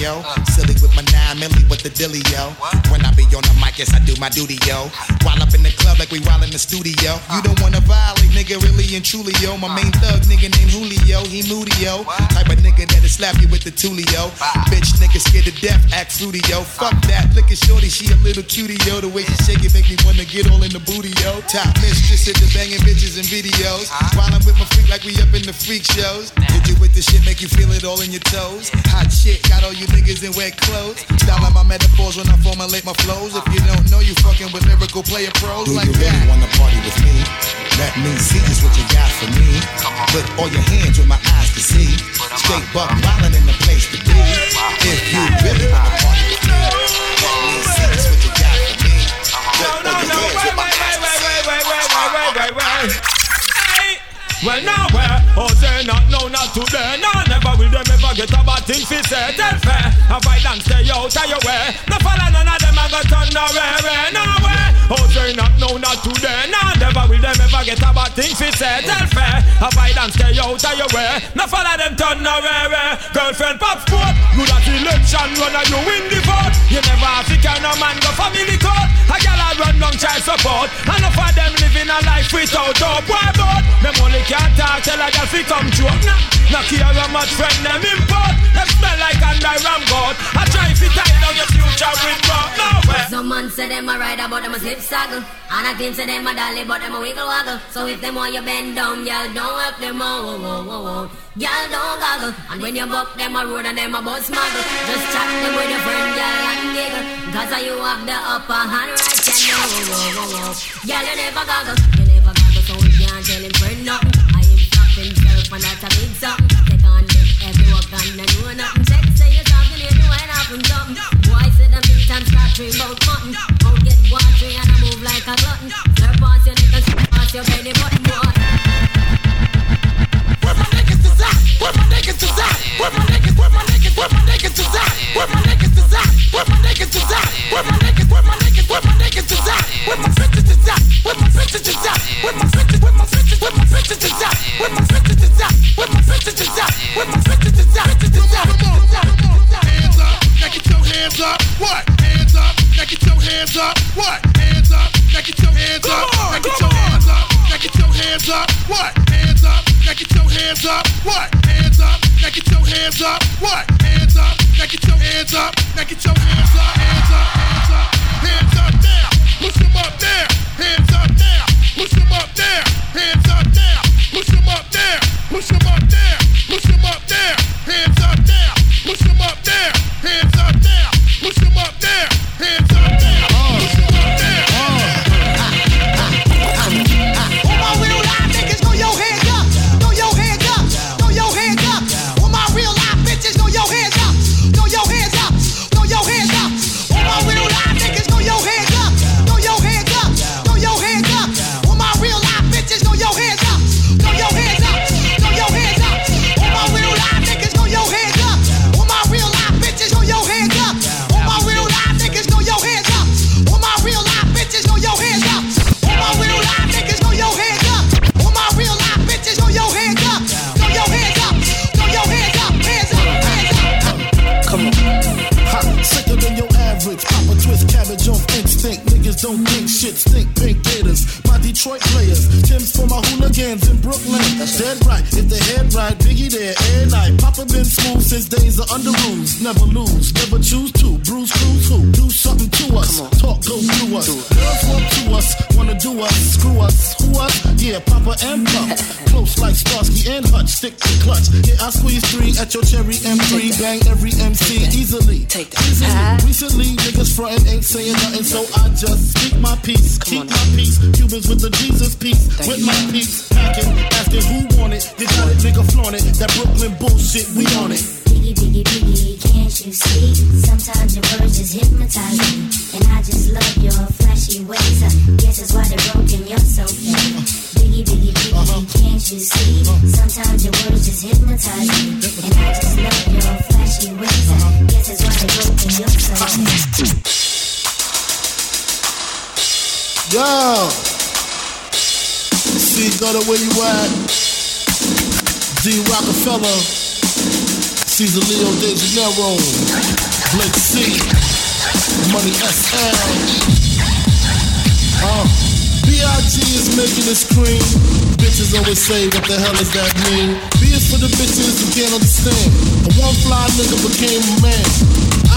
yo. Silly with my nine milli with the dilly, yo. When I do my duty, yo. While up in the club like we while in the studio. You don't wanna violate, nigga, really and truly, yo. My main thug, nigga named Julio, he moody, yo. Type of nigga that'll slap you with the tulio. Bitch, nigga scared to death, act fruity, yo. Fuck that, look at shorty, she a little cutie, yo. The way she shake it make me wanna get all in the booty, yo. Top mistress in the banging bitches and videos. While I'm with my freak like we up in the freak shows. Hit you with the shit, make you feel it all in your toes. Hot shit, got all you niggas in wet clothes. Styling my metaphors when I formulate my flows. If you don't know, you fucking with lyrical player pros Do like you really that. wanna party with me? Let me see just what you got for me. Put all your hands where my eyes can see. Straight buck wildin' in the place to be. If you really wanna party with me, let me see just what you got for me. Put all your hands where my eyes can see. Well, now where? Oh, say not, no, not today. No, never will them ever get a bad thing fi say. Tell fair, avoid and stay out of your way. No follow none of them a go turn nowhere, nowhere. Oh, say not, no, not today. No, never will them ever get a bad thing fi say. Tell fair, avoid and stay out of your way. No follow them turn nowhere. Girlfriend pop sport, you that election runner, you win the vote. You never have to carry no man go family court. A gal a run down child support. Enough of them living a life without dope. Why about? Them only can't talk tell a gal fi come true. Nah, nah care how much friend them import. Them smell like under ram god. I try fi tie down your future with rock. Some man say them a ride about them a slip saggle And a team say them a dolly but them a wiggle waggle. So if them want you bend down, y'all don't help them oh, oh, oh, oh, oh. Y'all don't goggle. And when you buck them a road and them a bus smuggle. Just chat them with your friend, y'all and giggle. Cause you have the upper hand right and oh, oh, oh, oh. Y'all you never goggle, you never goggle So we can't tell him friend nothing I him stop himself and that's a big something. Take on them every work and they know nothing Hands up, now get your hands up. What? Hands up, now get your hands up. What? Hands up, now get your hands up. Hands up. What? Hands up, now get your hands up. What? Hands up, now get your hands up. What? Hands up, now get your hands up. Now get your hands up, hands up, hands up, hands up now. Push them up there. Hands up now. Push them up there. Hands up now. Push them up there. Push them up there. Push them up there. Hands up now. Push them up there. Hands up my in Brooklyn. Dead right. If they head right, Biggie there air night. Papa been smooth since days of Underroos. Never lose. Never choose to. Bruce Cruz who? Do something us. Talk go through us. Girls want to us. Wanna do us. Screw us. Who us? Yeah, Papa and Puff. Close like Starsky and Hutch. Stick to clutch. Yeah, I squeeze three at your cherry M3. Bang every MC easily. Take that. Easily. Recently, niggas frontin' ain't saying nothing, so I just speak my peace. Keep my peace. Cubans with the Jesus peace. with my peace. Packing, asking who want it. You got it, nigga flaunt it. That Brooklyn bullshit, we on it. Biggie, biggie, biggie, can't you see? Sometimes your words just hypnotize me. And I just love your flashy ways. I guess that's why they're broken, you're so fake. Biggie, biggie, biggie, uh-huh. can't you see? Sometimes your words just hypnotize me. And I just love your flashy ways. I uh-huh. guess that's why they're broken, you're so uh-huh. fake. Yo. See, gutter, where you at? D. Rockefeller, Caesar Leo De Janeiro, Blake C, Money SL. Uh. B.I.G. is making this cream. Bitches always say, what the hell does that mean? B is for the bitches who can't understand. A one fly nigga became a man.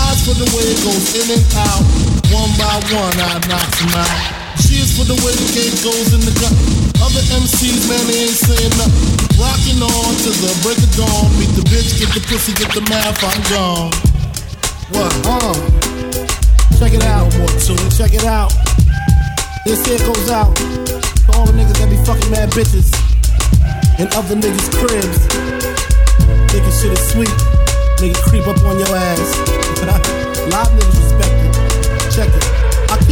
Eyes for the way it goes in and out. One by one, I knock them out. G for the way the game goes in the gut. Other MCs, man, they ain't saying nothing. Rocking on to the break of dawn. Meet the bitch, get the pussy, get the math, I'm gone. What? Uh. Check it out. more to it. Check it out. This here goes out to all the niggas that be fucking mad bitches and other niggas' cribs. Thinking shit is sweet. Nigga creep up on your ass. Live niggas respect it. Check it.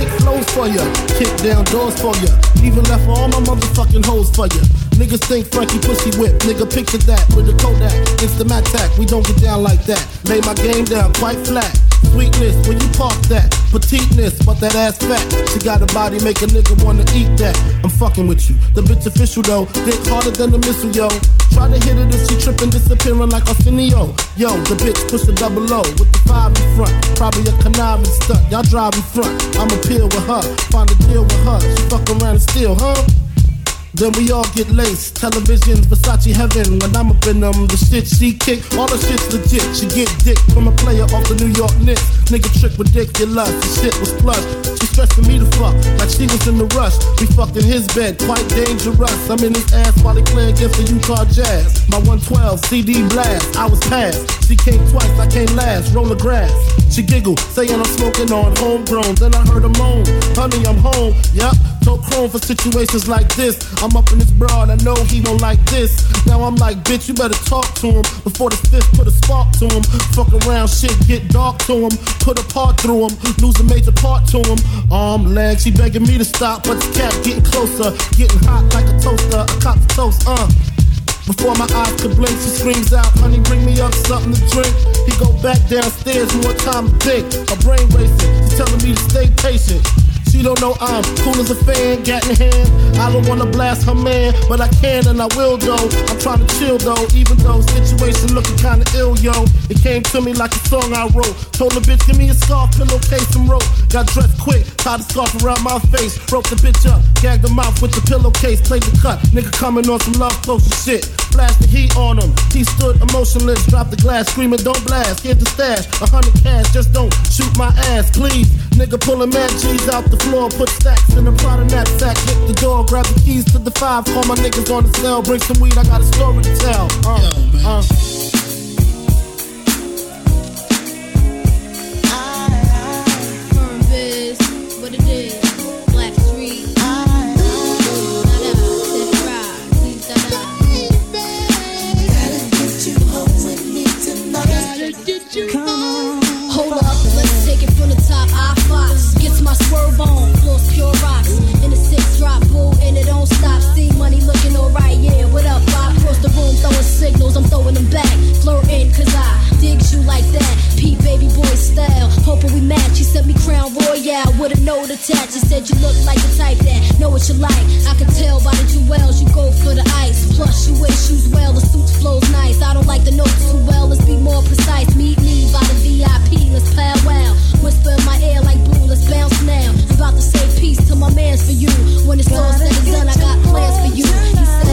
Kick flows for ya, kick down doors for ya. Even left all my motherfucking hoes for ya. Niggas think Frankie pussy whip, nigga picture that with the Kodak. It's the Mattack, we don't get down like that. Lay my game down quite flat. Sweetness, when you park that. Petiteness, but that ass fat. She got a body, make a nigga wanna eat that. I'm fucking with you. The bitch official though, dick harder than a missile, yo. Try to hit it if she tripping, disappearing like Arsenio. Yo, the bitch push a double O with the five in front. Probably a conniving stunt. Y'all drive in front. I'ma peel with her, find a deal with her. She fuck around and steal, huh? Then we all get laced. Television, Versace heaven. When I'm up in them, the shit she kick, all the shit's legit. She get dick from a player off the New York Knicks. Nigga trick ridiculous. The shit was plush. She stressing me to fuck like she was in the rush. We fucked in his bed, quite dangerous. I'm in his ass while he play against the Utah Jazz. My 112 CD blast, I was passed. She came twice, I came last. Roll the grass. She giggled, saying I'm smoking on homegrown. Then I heard her moan, honey, I'm home. Yep, told chrome for situations like this. I'm up in this broad, I know he don't like this. Now I'm like, bitch, you better talk to him before the fifth put a spark to him. Fuck around, shit get dark to him. Put a part through him, lose a major part to him. Arm, leg, she begging me to stop, but the cat getting closer, getting hot like a toaster. A cop's toast, uh. Before my eyes could blink, she screams out, honey, bring me up something to drink. He go back downstairs, more time to think. My brain racing, she's telling me to stay patient. She don't know I'm cool as a fan, gat in hand. I don't wanna blast her man, but I can and I will though. I'm trying to chill though, even though situation looking kinda ill, yo. It came to me like a song I wrote. Told the bitch, give me a scarf, pillowcase, and rope. Got dressed quick, tied the scarf around my face. Broke the bitch up, gagged the mouth with the pillowcase, played the cut. Nigga coming on some love potion shit. Blast the heat on him. He stood emotionless, dropped the glass, screaming, don't blast. Get the stash, a hundred cash, just don't shoot my ass, please. Nigga pulling mad G's out the floor, put stacks in a pot of knapsack, hit the door, grab the keys to the five, call my niggas on the cell, bring some weed, I got a story to tell. Uh, Yo, uh. See money looking alright, yeah. What up, Bob? Across the room, throwing signals, I'm throwing them back. Flirting, cause I dig you like that. Baby boy style. Hoping we match. You sent me crown royal with a note attached. He said you look like the type that know what you like. I can tell by the jewels you go for the ice. Plus you wear shoes well, the suit flows nice. I don't like the notes too well. Let's be more precise. Meet me by the VIP. Let's powwow. Whisper in my ear like blue, Let's bounce now. I'm about to say peace to my man's for you. When it's all said and done, I got plans for you. He said.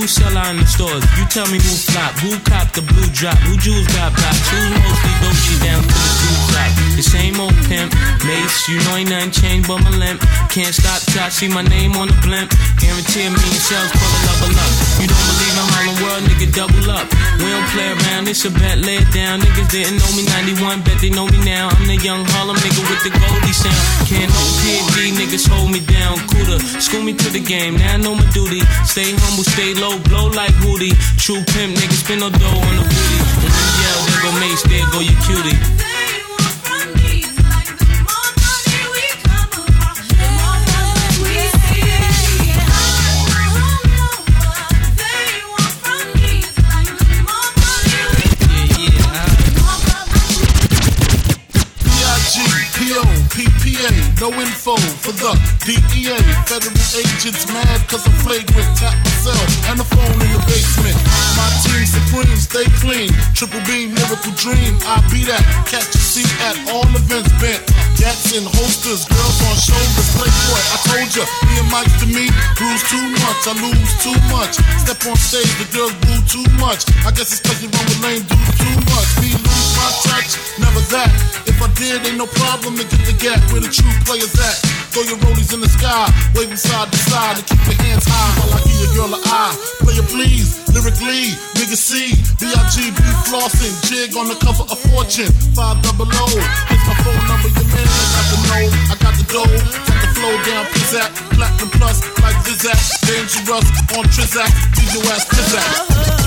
Who sell out in the stores. You tell me who flop, who cop the blue drop, who jewels got blocks, who's mostly Dolce down to the blue drop. The same old pimp, Mase, you know ain't nothing changed but my limp. Can't stop till I see my name on the blimp. Guarantee me million sales, pull a level up. You don't believe I'm in Harlem World, nigga, double up. We don't play around, it's a bet, lay it down. Niggas didn't know me 91, bet they know me now. I'm the young Harlem nigga with the Goldie sound. Can't no PD, niggas hold me down. Cooler, school me to the game, now I know my duty. Stay humble, stay low, blow like Woody. True pimp, niggas spin no dough on the booty. When you yell, there go Mase, there go your cutie. No info for the DEA. Federal agents mad cause I'm flagrant. Tap myself and the phone in the basement. My team supreme, stay clean. Triple beam, miracle dream. I be that. Catch a seat at all events bent. Gats in holsters, girls on shoulders. Playboy, I told ya, me and Mike to me, bruise too much, I lose too much. Step on stage, the girls boo too much. I guess it's cause you run with lame dudes too much. Me lose my touch, never that. If I did, ain't no problem to get the gap where the true players at. Throw your rollies in the sky, waving side to side, and keep your hands high while I give your girl an eye. Player please, lyrically, nigga C, B-I-G-B flossing, jig on the cover of Fortune, five double O. Here's my phone number, your man, got the know, I got the dough, got the flow down, pizzazz, platinum plus, like Zizak, dangerous on Trizak, your ass pizzazz.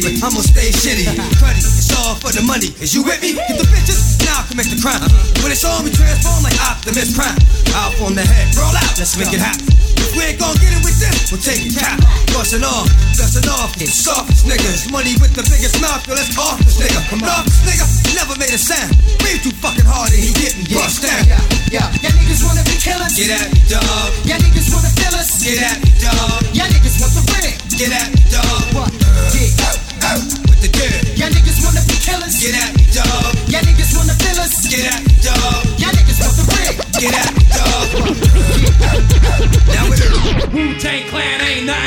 But I'ma stay shitty. Cruddy, it's all for the money. Is you with me? Get the bitches, now I commit the crime. When it's on, we transform like Optimus Prime. Out on the head, roll out, let's make it happen. If we ain't gon' get it with this, we'll take it cap. Bustin' off, dustin' off, it's softest niggas. Money with the biggest mouth, yo, let's off this nigga. Come on, this nigga never made a sound. Breathe too fucking hard and he getting bust down. Yeah, yeah, yeah, niggas wanna be killers. Get at me, dog. Yeah, niggas wanna fill us. Get at me, dog. Yeah, niggas want the ring. Get at me,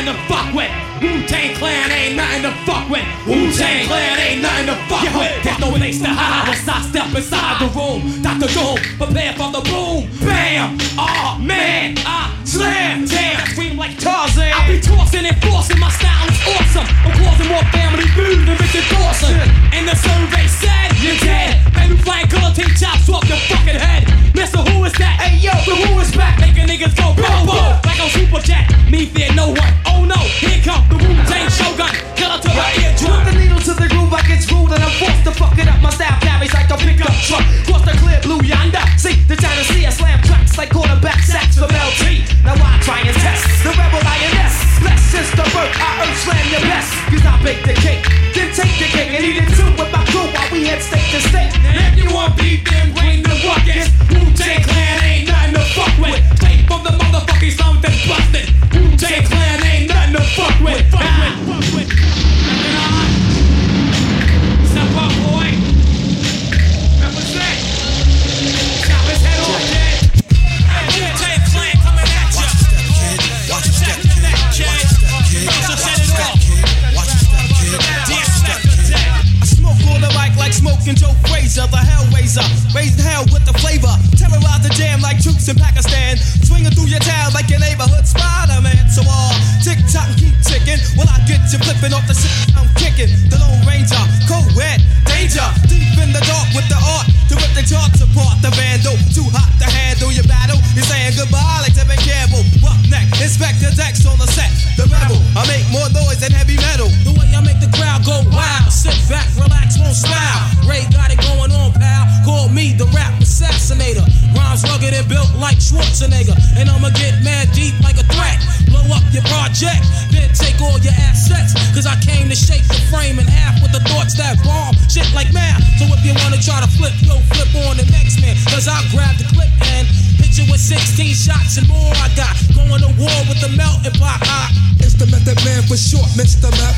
nothing to fuck with. Wu Tang Clan ain't nothing to fuck with. Wu Tang Clan ain't nothing to fuck with. There's no place to hide once I step inside the room. Dr. Doom, prepare for the boom. Bam! Oh man, I slam. Damn, scream like Tarzan. I be tossing and forcing. My style awesome. I'm causing more family food than Richard Dawson. And the survey said you're dead. Baby flying guillotine chops off your fucking head. Mister, who is that? Hey yo, the who is back? Making niggas go boom boom like a super jet. Me fear no one. Oh no, here come the Wu Tang Shogun. Killer to the eardrum. Put the needle to the groove like it's rude and I'm forced to fuck it up. My style carries like a pickup truck. Cross the clear blue yonder. See the Sea, I slam tracks like quarterback sacks from LT. Now I try and test the rebel lioness. Bless since the birth, I earth slam your best. Cause I bake the cake, then take the cake and eat it too with my crew while we head state to state. If you want beef, then bring the ruckus. Wu Tang Clan ain't nothing to fuck with. Straight from the motherfucking something busted. Wu and more. I got going to war with the melting pot. I It's the method man for short, Mr. Map.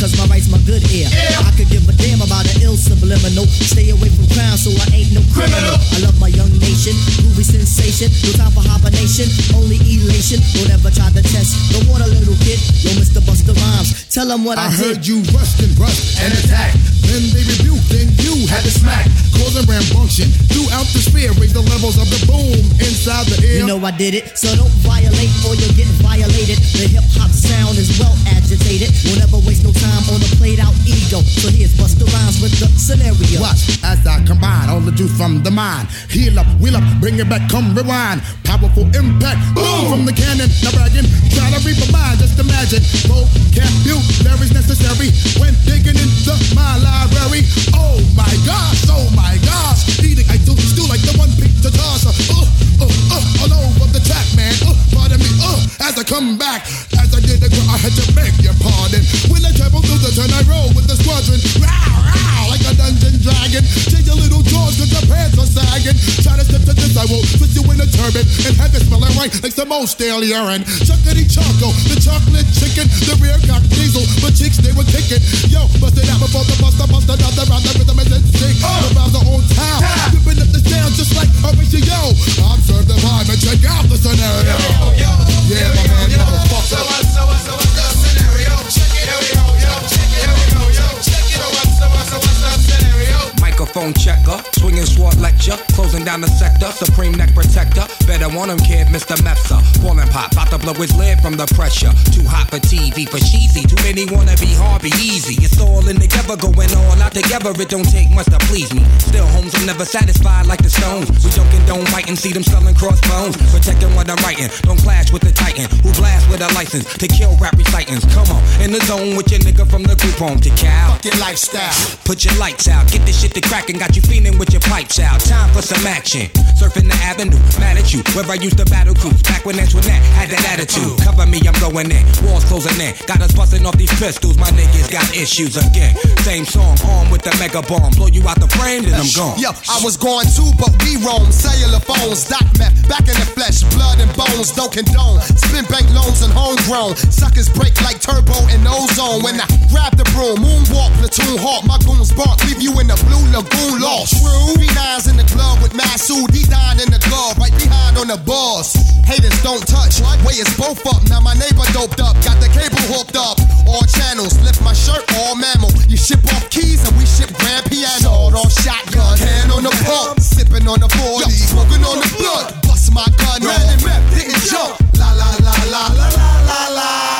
Cause my right's my good ear. I could give a damn about an ill subliminal. Stay away from crime so I ain't no criminal. I love my young nation, groovy sensation. No time for hibernation, only elation. Don't ever try to test the water, little kid. Yo, Mr. Busta Rhymes, tell them what I, I did. heard you rust and rust and attack. Then they rebuked, then you had to smack. Causing rambunction throughout the sphere. Raise the levels of the boom inside the air. You know I did it, so don't violate or you'll get violated. The hip hop sound is well agitated. We'll never waste no time on a played out ego. So here's Busta Rhymes with the scenario. Watch as I combine all the juice from the mind. Heal up, wheel up, bring it back, come rewind. Powerful impact, boom from the cannon. Now bragging, try to reap a mind, just imagine. Vocabulary's necessary when digging into my library. Oh my gosh, oh my gosh. Eating, I do stew like the one pizza toss. Uh, uh, uh, all over the track, man. Uh, pardon me, uh, as I come back. As I did the I had to beg your pardon. When I travel through the turn, I roll with the squadron. Row, row, like a dungeon dragon. Change your little jaws cause your pants are sagging. Try to step to this, I will put you in a turban and have it smelling right like some old stale urine. Chuckity choco, the chocolate chicken, the rear cock diesel, but chicks they were kicking. Yo, bust it out before the buster, out the round the rhythm is in sync. The rounds are on town, ripping up the sound just like a yo. Observe the vibe and check out the scenario. Yeah, my man, motherfucker. Microphone checker, swinging sword lecture, closing down the sector, supreme neck protector. Better want him, kid, Mr. Mepsa. Ballin' pop, about to blow his lid from the pressure. Too hot for TV, for cheesy. Too many wanna be hard, be easy. It's all in together, going all out together. It don't take much to please me. Still, homes are never satisfied like the stones. We joking don't condone fighting, see them selling crossbones. Protecting what I'm writing, don't clash with the titan who blast with a license to kill rap recitants. Come on, in the zone with your nigga from the group home to cow. Fuck your lifestyle. Put your lights out, get this shit to crackin', got you feeling with your pipes out. Time for some action. Surfing the avenue, mad at you. Where I used to battle cruise, back when Antoinette had that attitude. Cover me, I'm going in. Walls closing in. Got us busting off these pistols, my niggas got issues again. Same song, armed with the mega bomb. Blow you out the frame, then I'm gone. Yo, I was going too, but we roam. Cellular phones, dot meth, back in the flesh, blood and bones, don't condone. Spin bank loans and homegrown. Suckers break like turbo and ozone. When I grab the broom, moonwalk, platoon hawk, my goons bark, leave you in the blue lost. True. B9's in the club with Masu, D9 in the glove, right behind on the boss. Haters don't touch, way it's both up. Now my neighbor doped up, got the cable hooked up. All channels, lift my shirt, all mammal. You ship off keys and we ship grand piano. Sawed off shotgun, hand on the pump, sipping on the 40, smoking on the blood. Bust my gun, ran and rep, didn't jump. La la la la la la la la.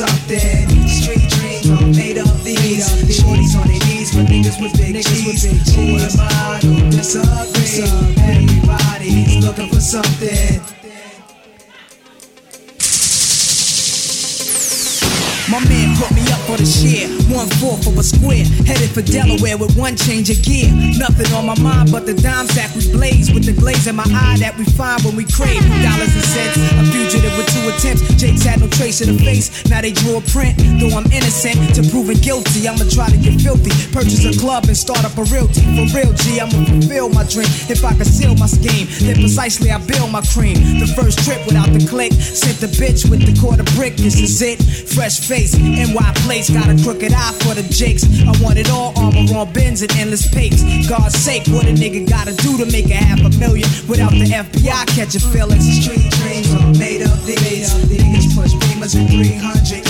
something. Street dreams are made of these. Shorties on their knees for niggas with big G's. Who am I to disagree? Everybody's looking for something. My man put me up for the share. One fourth of a square. Headed for Delaware with one change of gear. Nothing on my mind but the dime sack we blaze. With the glaze in my eye that we find when we crave dollars and cents. A fugitive with two attempts. Jake's had no trace of the face. Now they drew a print. Though I'm innocent to prove proving guilty, I'ma try to get filthy. Purchase a club and start up a realty. For real, G, I'ma fulfill my dream. If I conceal my scheme, then precisely I build my cream. The first trip without the click. Sent the bitch with the quarter brick. This is it. Fresh face. NY place, got a crooked eye for the jakes. I want it all, armor on bins and endless papes. God's sake, what a nigga gotta do to make a half a million without the FBI catching feelings. Street dreams are made of these. Niggas push beamers and 300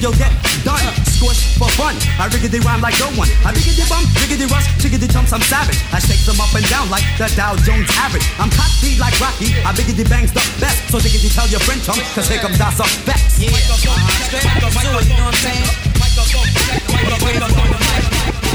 you'll get done. Squish for fun. I riggedy rhyme like no one. I riggedy bum, riggedy rush, chiggity jumps, I'm savage. I shake them up and down like the Dow Jones average. I'm cocky like Rocky. I biggity bangs the best. So diggity tell your friend chum, cause here comes up best. Yeah, straight back to it, you know what I'm saying? Microphone check.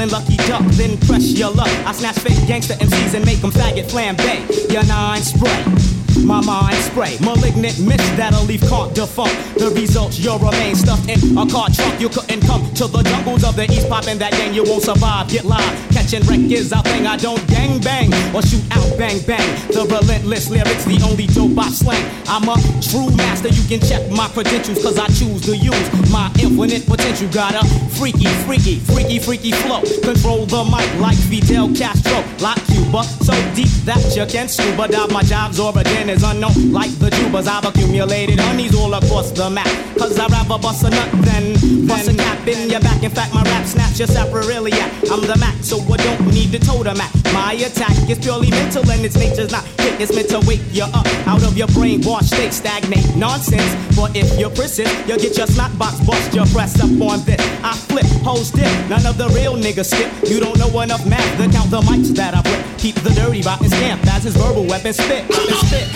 If lucky duck, then press your luck. I snatch fake gangster MCs and make them faggot flambe. Your nine spray. My mind spray, malignant mist that'll leave caught defunct. The results, you'll remain stuffed in a car trunk. You couldn't come to the jungles of the east, popping that gang. You won't survive. Get live, catching wreck is our thing. I don't gang bang or shoot out bang bang. The relentless lyrics, the only dope I slang. I'm a true master. You can check my credentials, cause I choose to use my infinite potential. Got a freaky, freaky, freaky, freaky flow. Control the mic like Fidel Castro, like Cuba. So deep that you can scuba dive. My job's origin is unknown, like the tubas. I've accumulated honeys all across the map. Cause I'd rather bust a nut than bust a cap in your back. In fact, my rap snaps your saprarilia. I'm the Mac, so I don't need the totem at. My attack is purely mental and its nature's not hit. It's meant to wake you up out of your brainwash state, stagnate nonsense. But if you're persist, you'll get your snot box bust. Your press up on this. I flip, host dip. None of the real niggas skip. You don't know enough math to count the mics that I flip. Keep the dirty rotten stamp as his verbal weapon spit. Spit.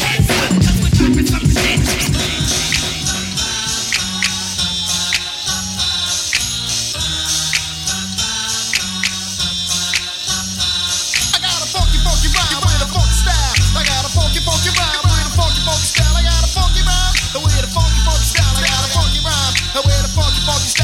I funky, funky style.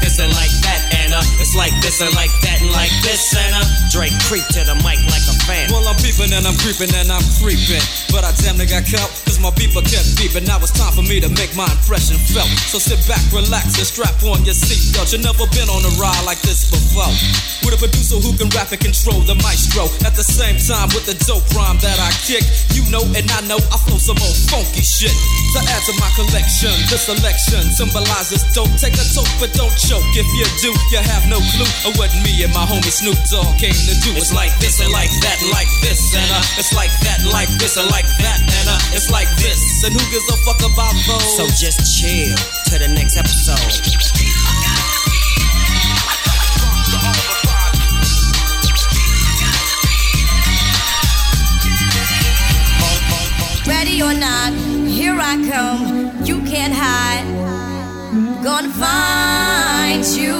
this and like that, and uh, it's like this and like that and like this, and uh, Dre creep to the mic like a fan. Well, I'm peeping and I'm creeping and I'm creeping, but I damn near got caught cause my beeper kept beeping. Now it's time for me to make my impression felt. So sit back, relax, and strap on your seatbelt. You never been on a ride like this before. With a producer who can rap and control the maestro. At the same time, with the dope rhyme that I kick, you know and I know I flow some old funky shit. To add to my collection, this selection symbolizes dope. Take a toke, but don't choke. If you do, you have no clue of what me and my homie Snoop Dogg came to do. It's like this and like that and like this, and uh, it's like that like this and like that, and uh, it's like this. And who gives a fuck about those? So just chill to the next episode. Ready or not, here I come. You can't hide. Gonna find you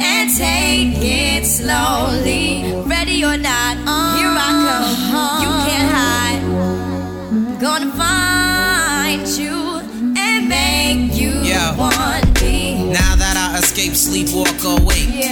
and take it slowly. Ready or not, here I come. Home. You can't hide. Gonna find you and make you Yeah. want me. Now that I escape, sleep.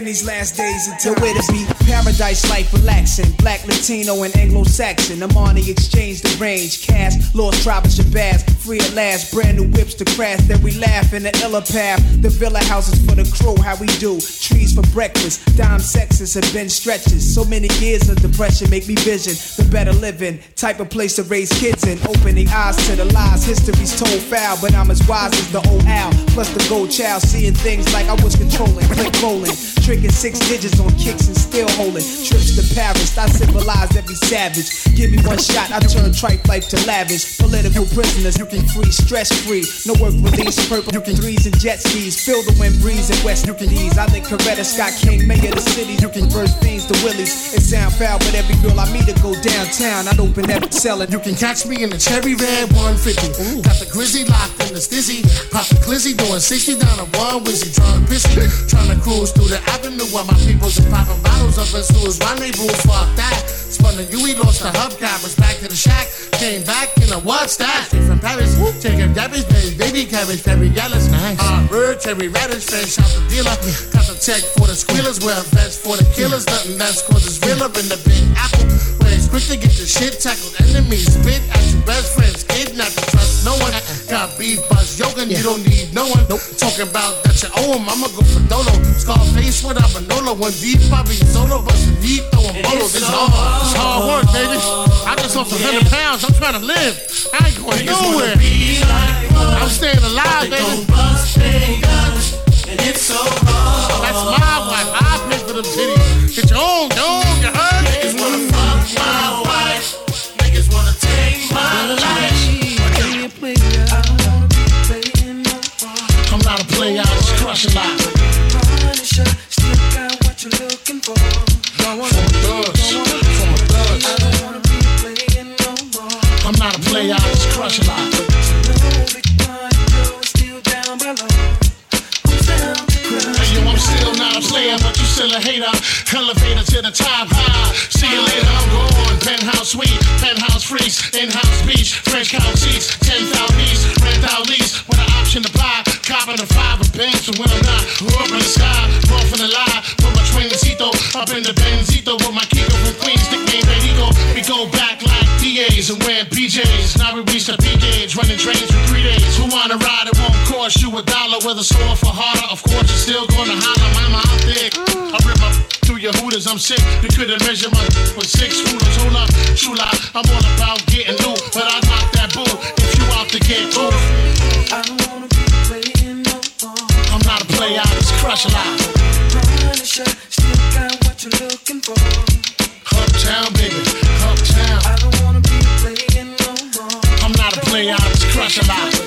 In these last days until where to be. Paradise life relaxing. Black latino and anglo-saxon. I'm on the exchange the range. Cash lost tribe of shabazz free at last. Brand new whips to crash then we laugh in the illa path. The villa houses for the crew how we do. Trees for breakfast. Dime sexes have been stretches. So many years of depression make me vision the better living. Type of place to raise kids in. Opening eyes to the lies. History's told foul but i'm as wise as the old owl. Plus the gold child seeing things like i was controlling. Click rolling tricking six digits on kicks and still holding trips to Paris. I civilized every savage. Give me one shot, I turn tripe life to lavish. Political prisoners, you can free, stress free. No work release, purple you can threes and jet skis. Feel the wind breeze in West you can ease. I think Coretta Scott King, mayor of the city. You can burst beans to Willies. It sound foul, but every girl I meet to go downtown. I'd open every selling. You can catch me in the cherry red 150. Got the grizzly locked in the stizzy. Pop the glizzy doing 60 down a one wizzy. Drawing pissy. Trying to cruise through the avenue while my people's are popping bottles up in stools. Rendezvous, fuck that. Spun the UE, lost the hubcappers. Back to the shack. Came back in a what's that? Straight from Paris. Chicken Debbie's baby, baby cabbage, very yellow. Nice. Uh, bird, cherry radish, fresh out the dealer. Got the check for the squealers. Wear a vest for the killers. Nothing that's cause it's realer in the big apple. Where it's quick to get the shit tackled. Enemies spit at your best friends. Kidnap to trust no one. Got beef, buzz, yoga, you don't need no one. Talking about that you owe him. I'ma go for Dolo. Scarface with Manolo. One deep, I be solo. Bustin' deep, throwing bolos. It's hard. It's hard work, baby. I just lost 100 pounds. I'm trying to live. I ain't going nowhere. I'm staying alive, baby. And it's so hard. That's my wife. I pay for them question mark. Punisher, still got what you're looking for. A thug. A thug. I don't wanna be playing no more. I'm not a player, just crush a lot. Hey, yo, I'm still not a but you still a hater. To the top high. See you later, I'm. Penthouse suite, penthouse in-house beach, French seats, 10,000 beats, rent out lease with an option to buy, copping a five banks, and when I'm not, up in the sky, off in the lie, put my trainercito up in the Benzito with my Kiko from Queens, nickname Benito. We go back like DAs and wear PJs. Now we reach the P gauge, running trains for three days. Who wanna ride? It won't cost you a dollar. Whether sore for harder, of course you're still gonna holler. Mama, I'm thick. I rip my through your hooters, I'm sick. You couldn't measure my with six hooters. Hold up, lie. I'm all about getting loot, but I knock that boo if you out to get oof. I'm not a I just crush a lot. Still got what you're looking for. Uptown, baby, uptown. I don't wanna be playing no more. I'm not a player, I just crush a lot.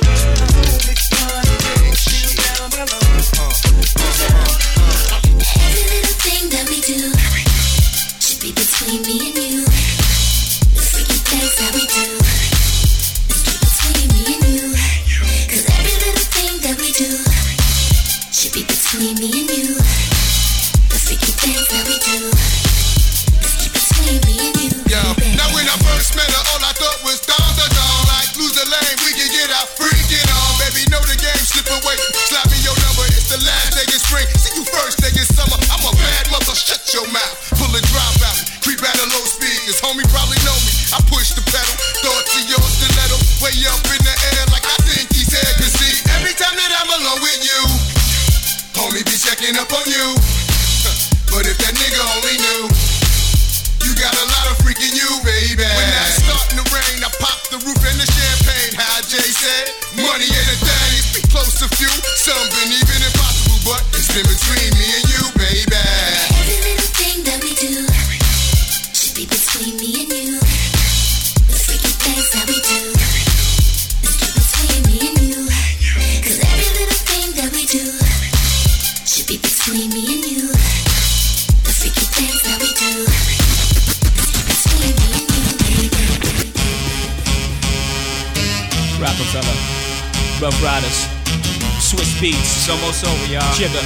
Rockefeller, Rough Riders, Swizz Beatz, it's almost over, y'all. Jigga,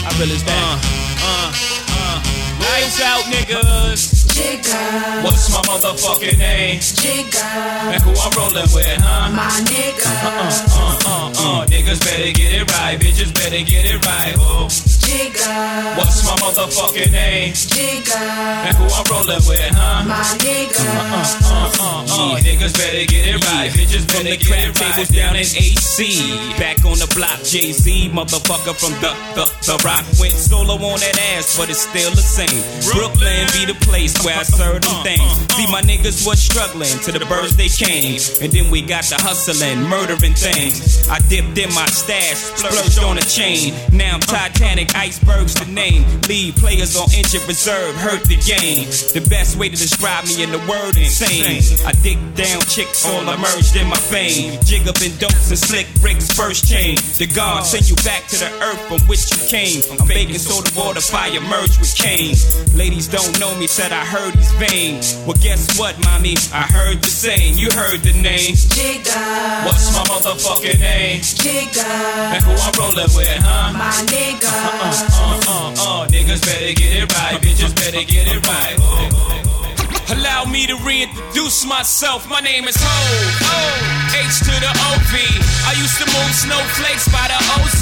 I realize that. Uh, uh, uh. Lights out, niggas. Jigga. What's my motherfucking name? Jigga. And who I'm rolling with, huh? My nigga. Uh, uh, uh, uh. Niggas better get it right, bitches better get it right. Whoa. Jigga. What's my motherfucking name? Jigga. And who I'm rolling with, huh? My nigga. Uh, uh, uh, uh, niggas better get it right. Bitches From better the get crap it right. tables down in AC. Back on the block, Jay Z, motherfucker from the, the, the rock. Went solo on that ass, but it's still the same. Brooklyn be the place where I serve them things. See, my niggas was struggling to the birds they came. And then we got the hustling, murdering things. I dipped in my stash, splurged on a chain. Now I'm Titanic, icebergs the name. Lead players on injured reserve, hurt the game. The best way to describe me in the word insane. I dig down chicks, all emerged in my fame. Jig up in dopes and slick bricks, first chain. The God send you back to the earth from which you came. I'm baking soda water, fire merged with cane. Ladies don't know me, said I heard he's vain. Well, guess what, mommy? I heard the same. you heard the name. Jigga. What's my motherfucking name? Jigga. And who I'm rolling with, huh? My nigga. Uh-uh. Uh, uh, uh, niggas better get it right, bitches better get it right. Allow me to reintroduce myself. My name is Ho. O. H to the OV. I used to move snowflakes by the OZ.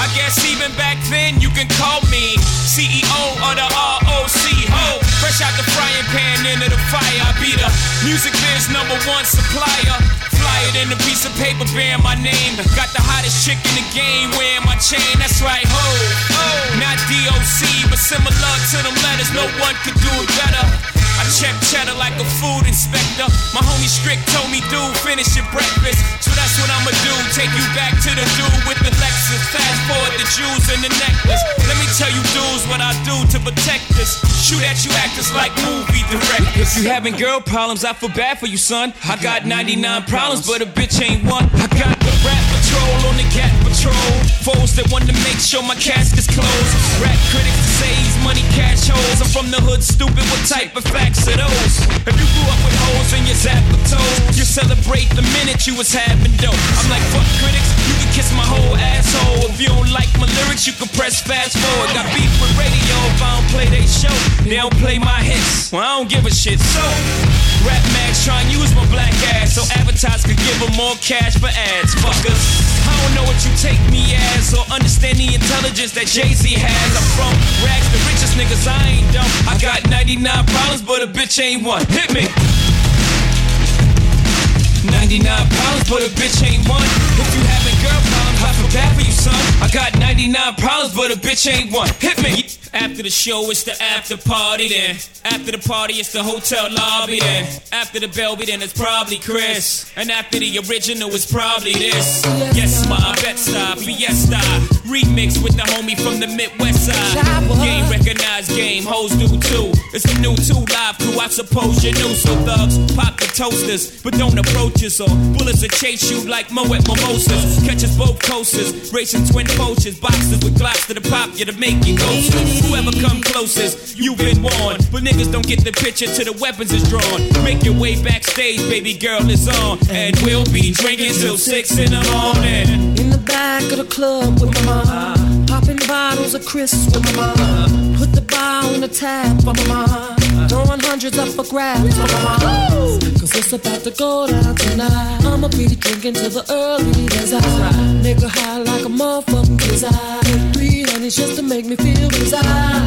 I guess even back then you can call me CEO of the ROC. Ho. Fresh out the frying pan into the fire. I be the music biz number one supplier. Fly it in a piece of paper bearing my name. Got the hottest chick in the game wearing my chain. That's right, ho. Oh, not DOC, but similar to them letters. No one could do it better. I check cheddar like a food inspector. My homie Strick told me, dude, finish your breakfast. So that's what I'ma do. Take you back to the dude with the Lexus. Fast forward the jewels and the necklace. Let me tell you, dudes, what I do to protect this. Shoot at you actors like movie directors. If you having girl problems, I feel bad for you, son. I got 99 problems, but a bitch ain't one. I got the rap patrol on the cat patrol. Control. Foes that want to make sure my casket's closed. Rap critics say he's money cash holes. I'm from the hood, stupid. What type of facts are those? If you grew up with hoes in your zap of toes, you celebrate the minute you was having dope. I'm like, fuck critics, you can kiss my whole asshole. If you don't like my lyrics, you can press fast forward. Got beef with radio if I don't play they show. They don't play my hits. Well, I don't give a shit. So, rap mags try and use my black ass so advertisers could give them more cash for ads. Fuckers. I don't know what you take me as or understand the intelligence that Jay Z has. I'm from rags, the richest niggas. I ain't dumb. I got 99 problems, but a bitch ain't one. Hit me. 99 problems, but a bitch ain't one. If you having girl problems, bad for you, son. I got 99 problems, but a bitch ain't one. Hit me. After the show, it's the after party then. After the party, it's the hotel lobby then. After the Belby, then it's probably Chris. And after the original, it's probably this. Yes, my Bed-Stuy, Fiesta. Remix with the homie from the Midwest side. Game recognized game, hoes do too. It's a new two live crew, I suppose you knew. So thugs, pop the toasters, but don't approach us. Or bullets will chase you like Moet mimosas. Catch us both coasters, racing twin Porsches. boxes with glocks to the pop, you to make you ghosters. Whoever come closest, you've been warned. But niggas don't get the picture till the weapons is drawn. Make your way backstage, baby girl is on. And we'll be drinking till six in the morning. In the back of the club with my mom. Popping bottles of crisps with my mom. Put the bar on the tap for my mom. Throwing hundreds up for grabs. Cause it's about to go down tonight. I'ma be drinking till the early as I Nigga high like a motherfucking cause I three honeys just to make me feel desire.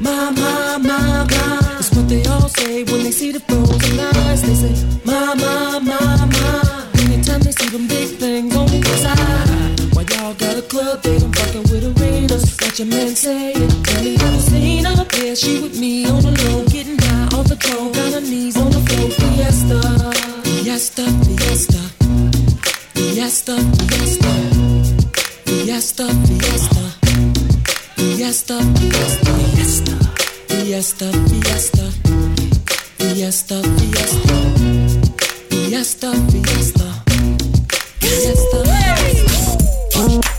My, my, my, my. That's what they all say when they see the frozen eyes. They say, my, my, my, my. Anytime they see them big things on the side. While y'all got a club, they don't fucking with arenas. Got your man saying, tell me you seen her? Yeah, she with me on the fiesta, fiesta, fiesta, fiesta, fiesta, fiesta, fiesta.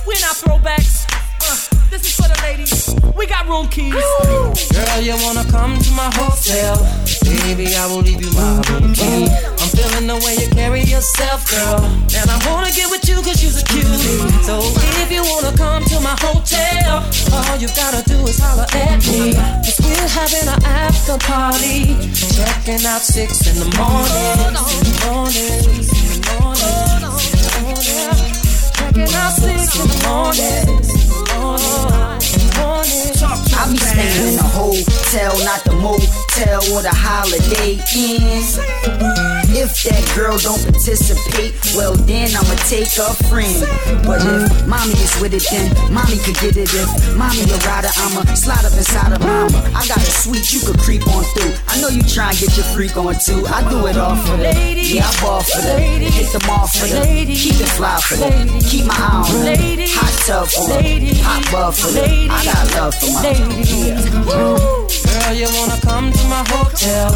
We're not throwbacks. Uh, this is for the ladies. We got room keys. Girl, you wanna come to my hotel? Baby, I will leave you my room key. Feeling the way you carry yourself, girl. And I wanna get with you cause you're a cutie. So if you wanna come to my hotel, all you gotta do is holler at me. Cause we're having an after party. Checking out six in the morning. Morning, morning, morning. Checking out six in the morning. I be staying in a hotel, not the motel or the holiday inn. If that girl don't participate, well then I'ma take a friend. But if mommy is with it, then mommy could get it. If mommy a rider, I'ma slide up inside of mama. I got a suite you could creep on through. I know you try and get your freak on too. I do it all for them. Yeah, I ball for them. Hit them all for them. Keep it fly for them. Keep my eye on them. Hot tub for them. Hot bub for them. I got love for my yeah. Girl, you wanna come to my hotel?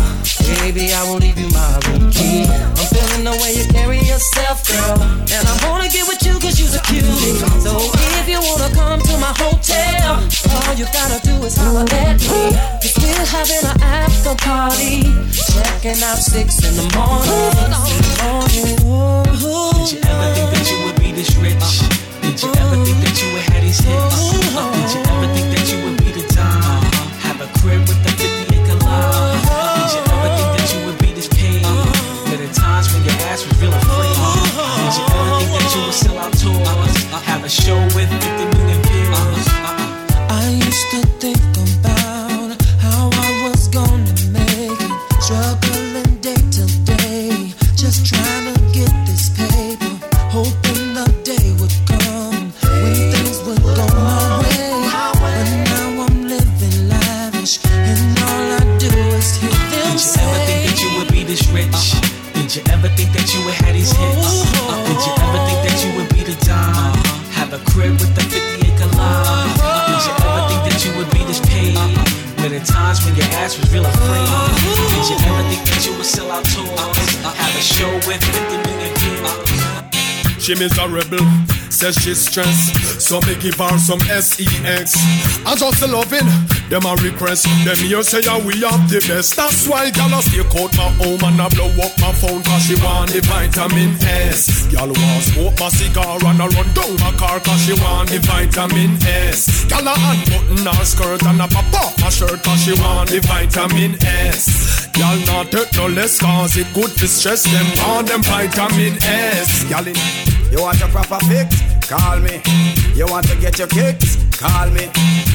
Baby, I will leave you my room I'm feeling the way you carry yourself, girl. And I wanna get with you cause you're a cutie. So if you wanna come to my hotel, all you gotta do is holler at me. Cause we're having an after party. Checking out six in the morning. Did you ever think that you would be this rich? Did you ever think that you would have these hits? Did you ever think that you would be the dime? Have a crib with a was real free. Did you ever think that you would sell out tours? Have a show with 50 says she's stressed. So me give her some sex. I just loving them a request. Them here say yeah, we have the best. That's why gyal a stay out my home and I blow up my phone 'cause she want the vitamin S. Gyal want smoke my cigar and I run down my car 'cause she want the vitamin S. Gyal a unbutton her skirt and I pop off my shirt 'cause she want the vitamin S. Gyal not take no less 'cause it good to stress them on them vitamin S. Gyal in You want a proper fix? Call me. You want to get your kicks? Call me.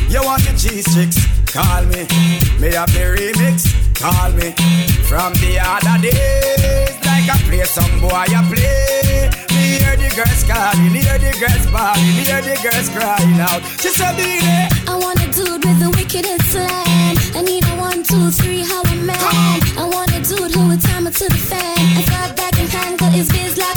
You want the cheese tricks? Call me. Me have the remix? Call me. From the other days, like I play some boy, I play. Me hear the girls calling, hear the girls bawling, hear the girls crying out. She said, "Be there." I want a dude with the wickedest slam. I need a one, two, three, how a man. I want a dude who would time it to the fan. I got back and handle his biz like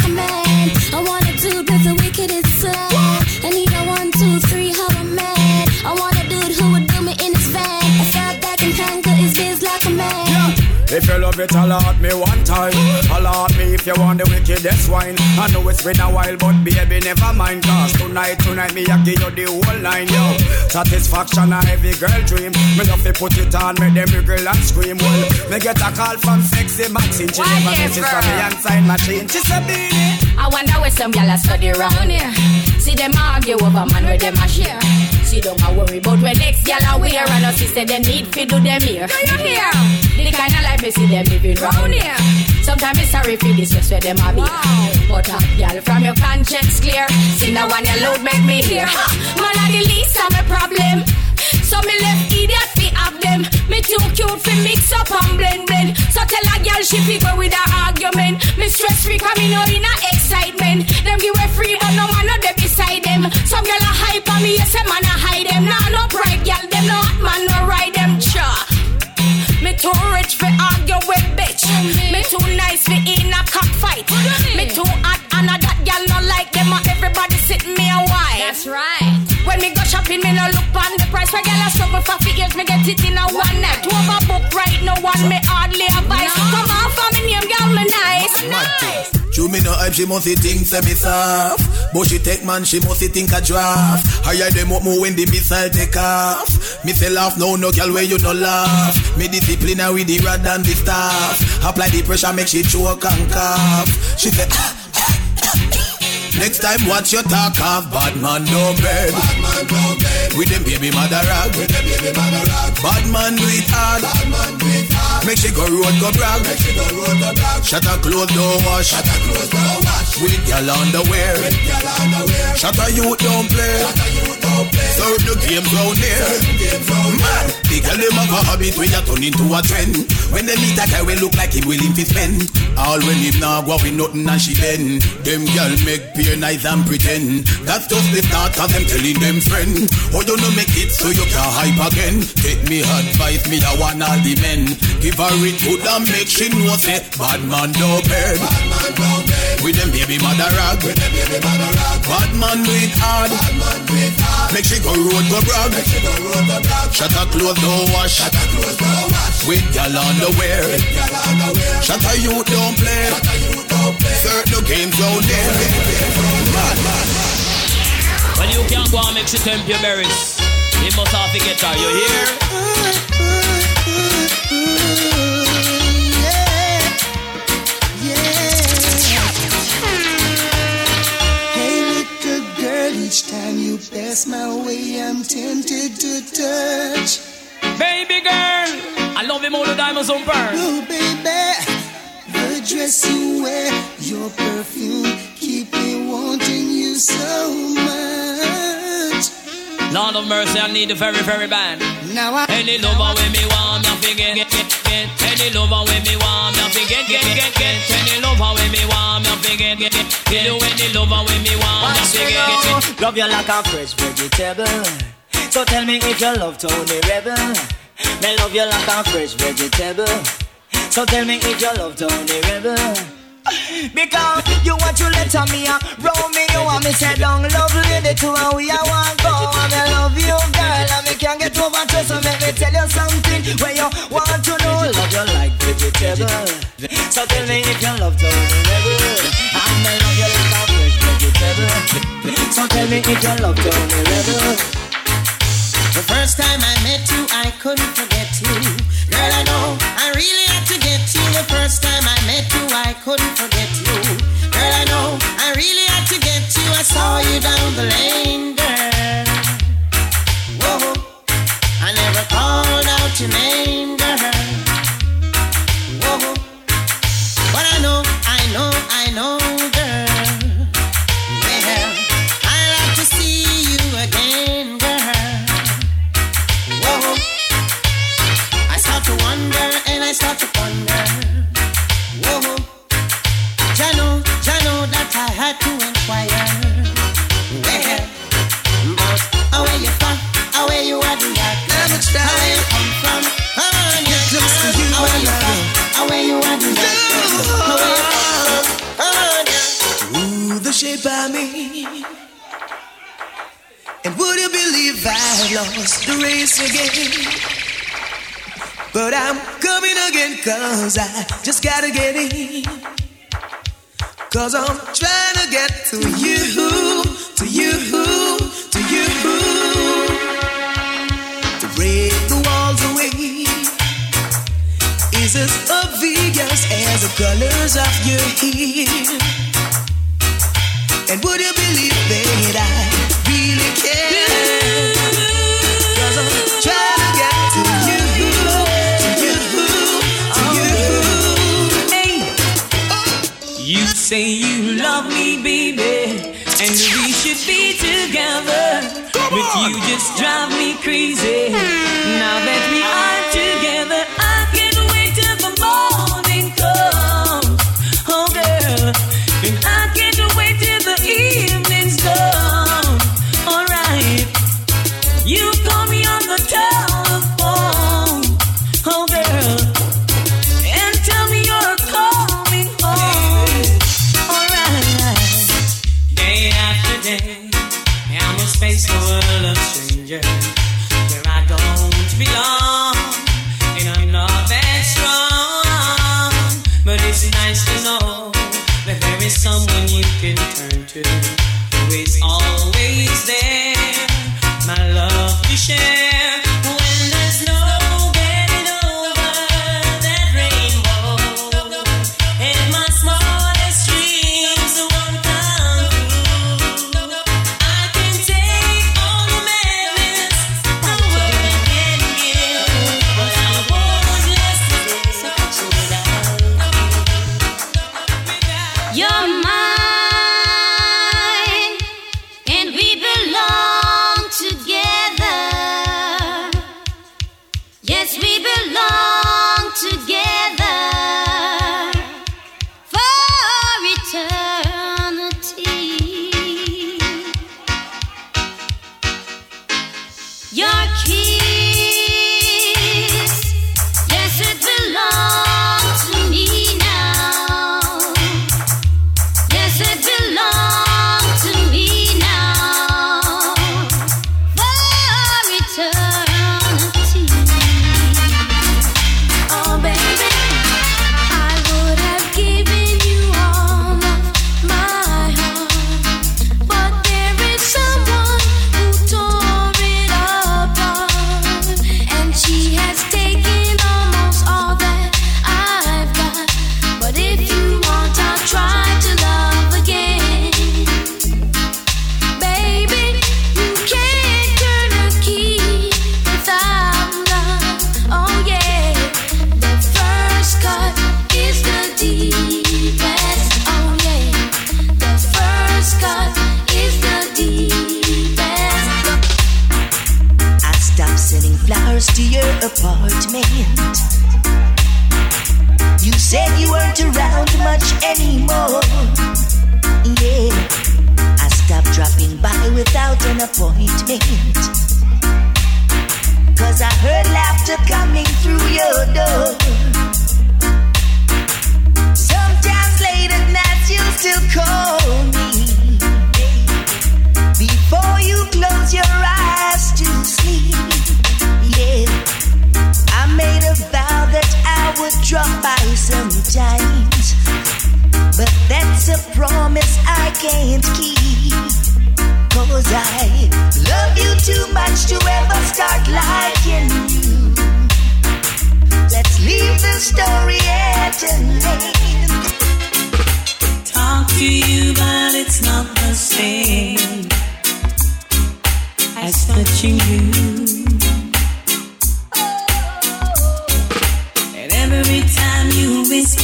If you love it, alert me one time. Alert me if you want the wickedest wine. I know it's been a while, but baby, never mind. Cause tonight, tonight, me, I give you the whole line, yo. Satisfaction, a every girl dream. Me love to put it on, make them wriggle and scream. Well, me get a call from sexy Maxine. She never misses from me inside machine. She said. I wonder where some gyal a study round here. See them argue over man where them a share. See don't a worry about where next gyal a wear and us say them need fi do them here. Do you hear? The kind of life me see them living round here. Sometimes it's sorry for this just where them a be. But uh, a gyal from your conscience clear. See now one your load make me hear. Ha! Man the least of my problem. So me left idiot fi have them. Me too cute fi mix up and blend blend. So tell a girl she fi go with her argument. Me stress free cause me know in a excitement. Them give away free but no man no dey beside them. Some girl a hype on me, yes a man a hide them. Nah no pride girl, them no hot man no ride them. Cha. Me too rich fi argue with bitch. Me too nice fi in a cockfight. Me too hot and a that girl no like them. Everybody sit me a wife. That's right. When me go shopping, me no look on the price. Where girl a struggle for years, me get it in a one night. Two overbook right, no one me hardly advise. Come on for me name, girl, me nice. nice. True me no hype, she must think say me soft But she take man, she must think a draft Higher them up more when the missile take off Me say laugh, no, no girl where you no laugh Me discipline her with the rod and the staff Apply the pressure, make she choke and cough She say ah, Next time watch your talk off Bad man no bed. Bad man no bed. With them baby mother rag. With them baby mother rag. Bad man do it hard Bad man do it hard Make she go road go brag. Make she go road go brag. Shut her clothes don't wash. Shut her clothes don't wash. With girl underwear. With girl underwear. Shut her youth don't play. Shut her youth don't the game round here Serve the girl them have a habit Where you turn into a trend. When they meet a guy We look like him willing to spend All when him nah go with nothing and she bend. Them girl make peer nice and pretend. That's just the start of them telling them friend. Oh you know make it so you can hype again? Take me advice me a one all the men. Give her it good and make she know say Bad man don't bed Bad man don't bed With them baby mother rag. With them baby mother rag. Bad man do it hard. Bad man do it hard Make she go road go brag Make she go road go brag Shut her clothes don't wash Shut her clothes don't wash With gal underwear With gal underwear Shut her youth don't play Shut her youth don't play Certain games out there Mad, mad, mad Well, you can't go and mix it temp your berries. You must have to get her, you hear? My way, I'm tempted to touch. Baby girl, I love him all the diamonds on pearl. Oh, baby, the dress you wear, your perfume, keep me wanting you so much. Lord of mercy, I need the very, very bad. Now I Any lover with me forget, get, get, get. Any lover when me want, me forget, get, get, get. Any lover when me want, me forget, get, get. You any lover when me want, me forget, get, get. Love you like a fresh vegetable. So tell me if you love Tony Rebel. Me love you like a fresh vegetable. So tell me if you love Tony Rebel. Because you want you letter me uh, up, round me you want me say down lovely lady to and we are one go And I love you girl and me can't get over to So let me tell you something where you want to know. Love you like vegetable. So tell me if you love to level I'ma love you like a fresh vegetable. So tell me if you love to level the first time I met you, I couldn't forget you. Girl, I know I really the first time I met you, I couldn't forget you. Girl, I know I really had to get you. I saw you down the lane. Shape by me. And would you believe I lost the race again? But I'm coming again, cause I just gotta get in. Cause I'm trying to get to you, to you, to you. To break the walls away is as obvious as the colors of your hair. And would you believe that I really care? I'm trying to get to you, to you, to you. Hey, oh. you say you love me, baby, and we should be together. But you just drive me crazy now that we are together.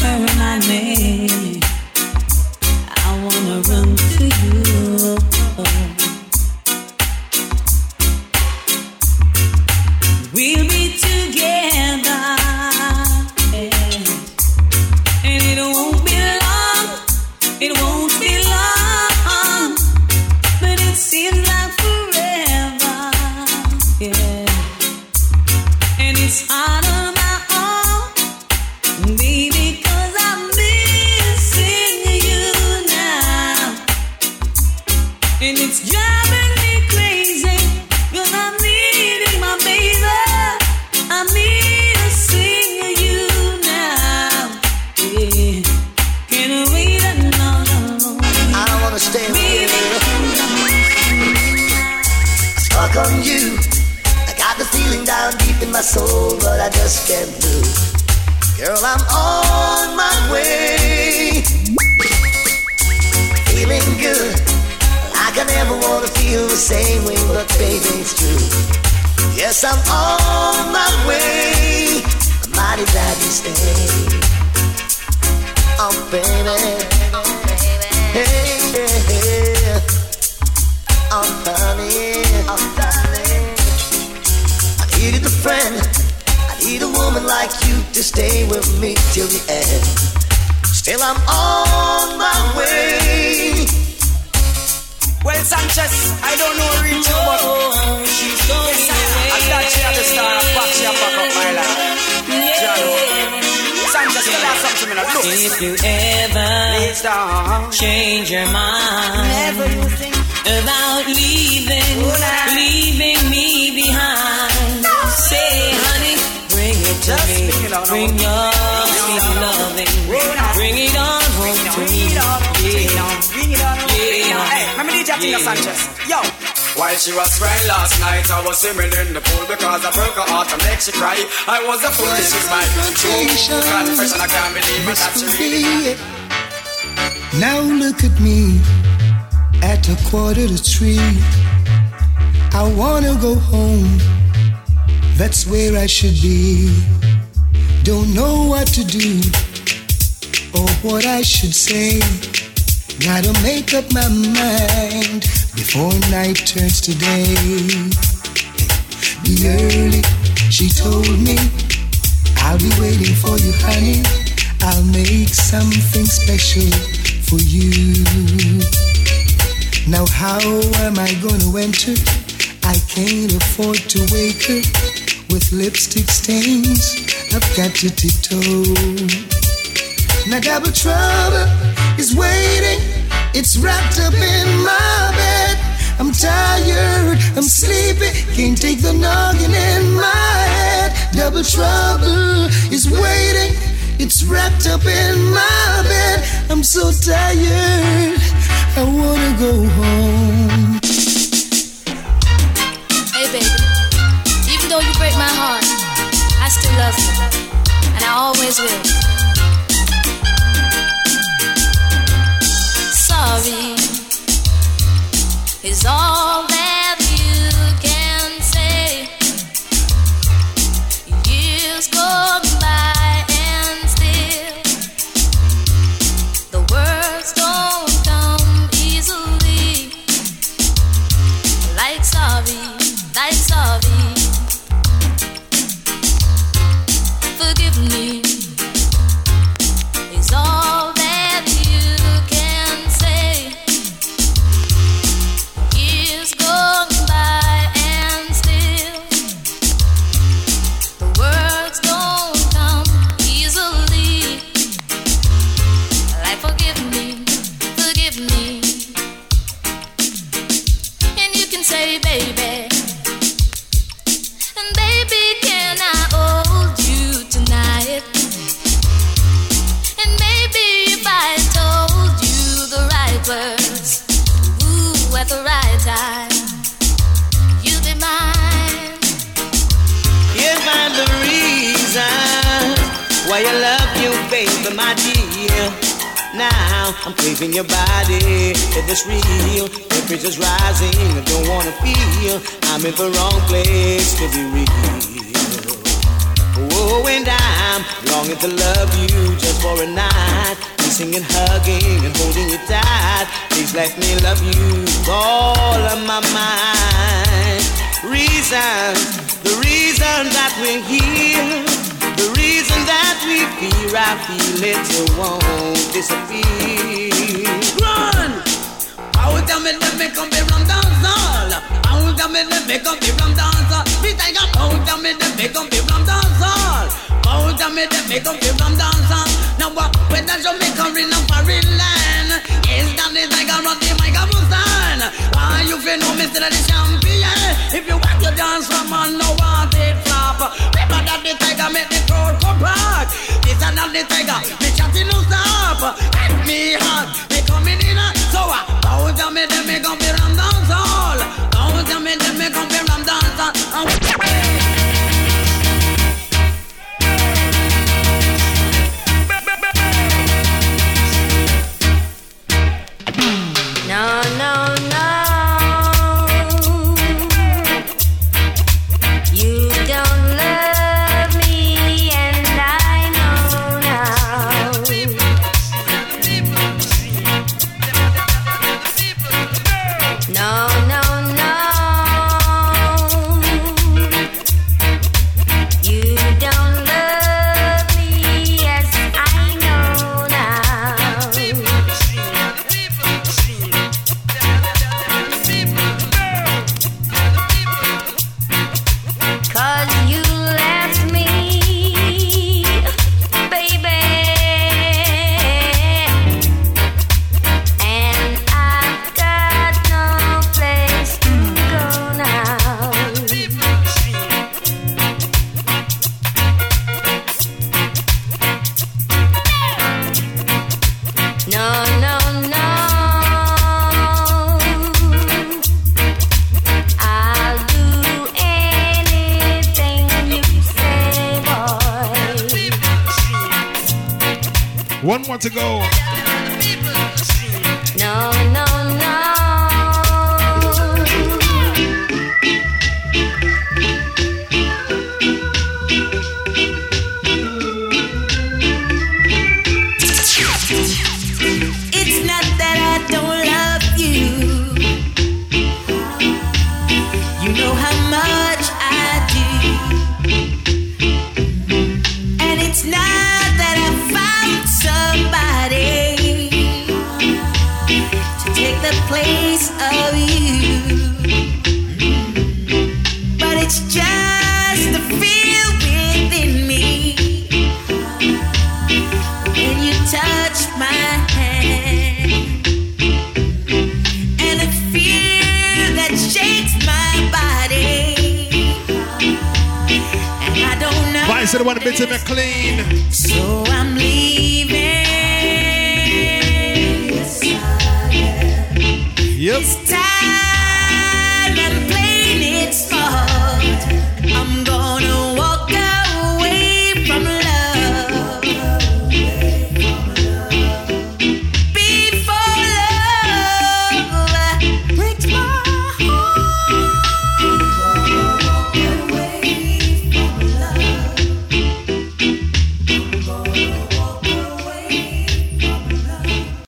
turn heart and make she cry. I was a fool, this is my true confession. I can't believe it, that she really Now look at me at a quarter to three. I wanna go home, that's where I should be. Don't know what to do or what I should say. Gotta make up my mind before night turns to day. Be early, she told me. I'll be waiting for you, honey. I'll make something special for you. Now, how am I gonna enter? I can't afford to wake her with lipstick stains. I've got to tiptoe. Now, double trouble is waiting. It's wrapped up in my bed. I'm tired, I'm sleepy, can't take the noggin in my head. Double trouble is waiting. It's wrapped up in my bed. I'm so tired, I wanna go home. Hey, baby. Even though you break my heart, I still love you. And I always will. Is Now I'm craving your body. If it's real, temperature's rising. I don't wanna feel I'm in the wrong place to be real. Oh, and I'm longing to love you just for a night. Kissing and hugging and holding you tight. Please let me love you all of my mind. Reasons The reason that we're here, the reason that we fear, I feel it won't disappear. Run! Out of me, let me come be rum dance all. Out of me, let me come be rum dance all. Me take up out of me, let me come be rum dance all. Out of me, let me come be rum dance all. Now what? When that Jamaica in a foreign land, yes, that is like a run the microphone. Why you feel no Mr. the champion? If you want to dance from man, no want it flop. The tiger make the crowd come back. This and the tiger, me chatting no stop. Hit me hard, me coming in. So I bow down me, then me gon' be to go.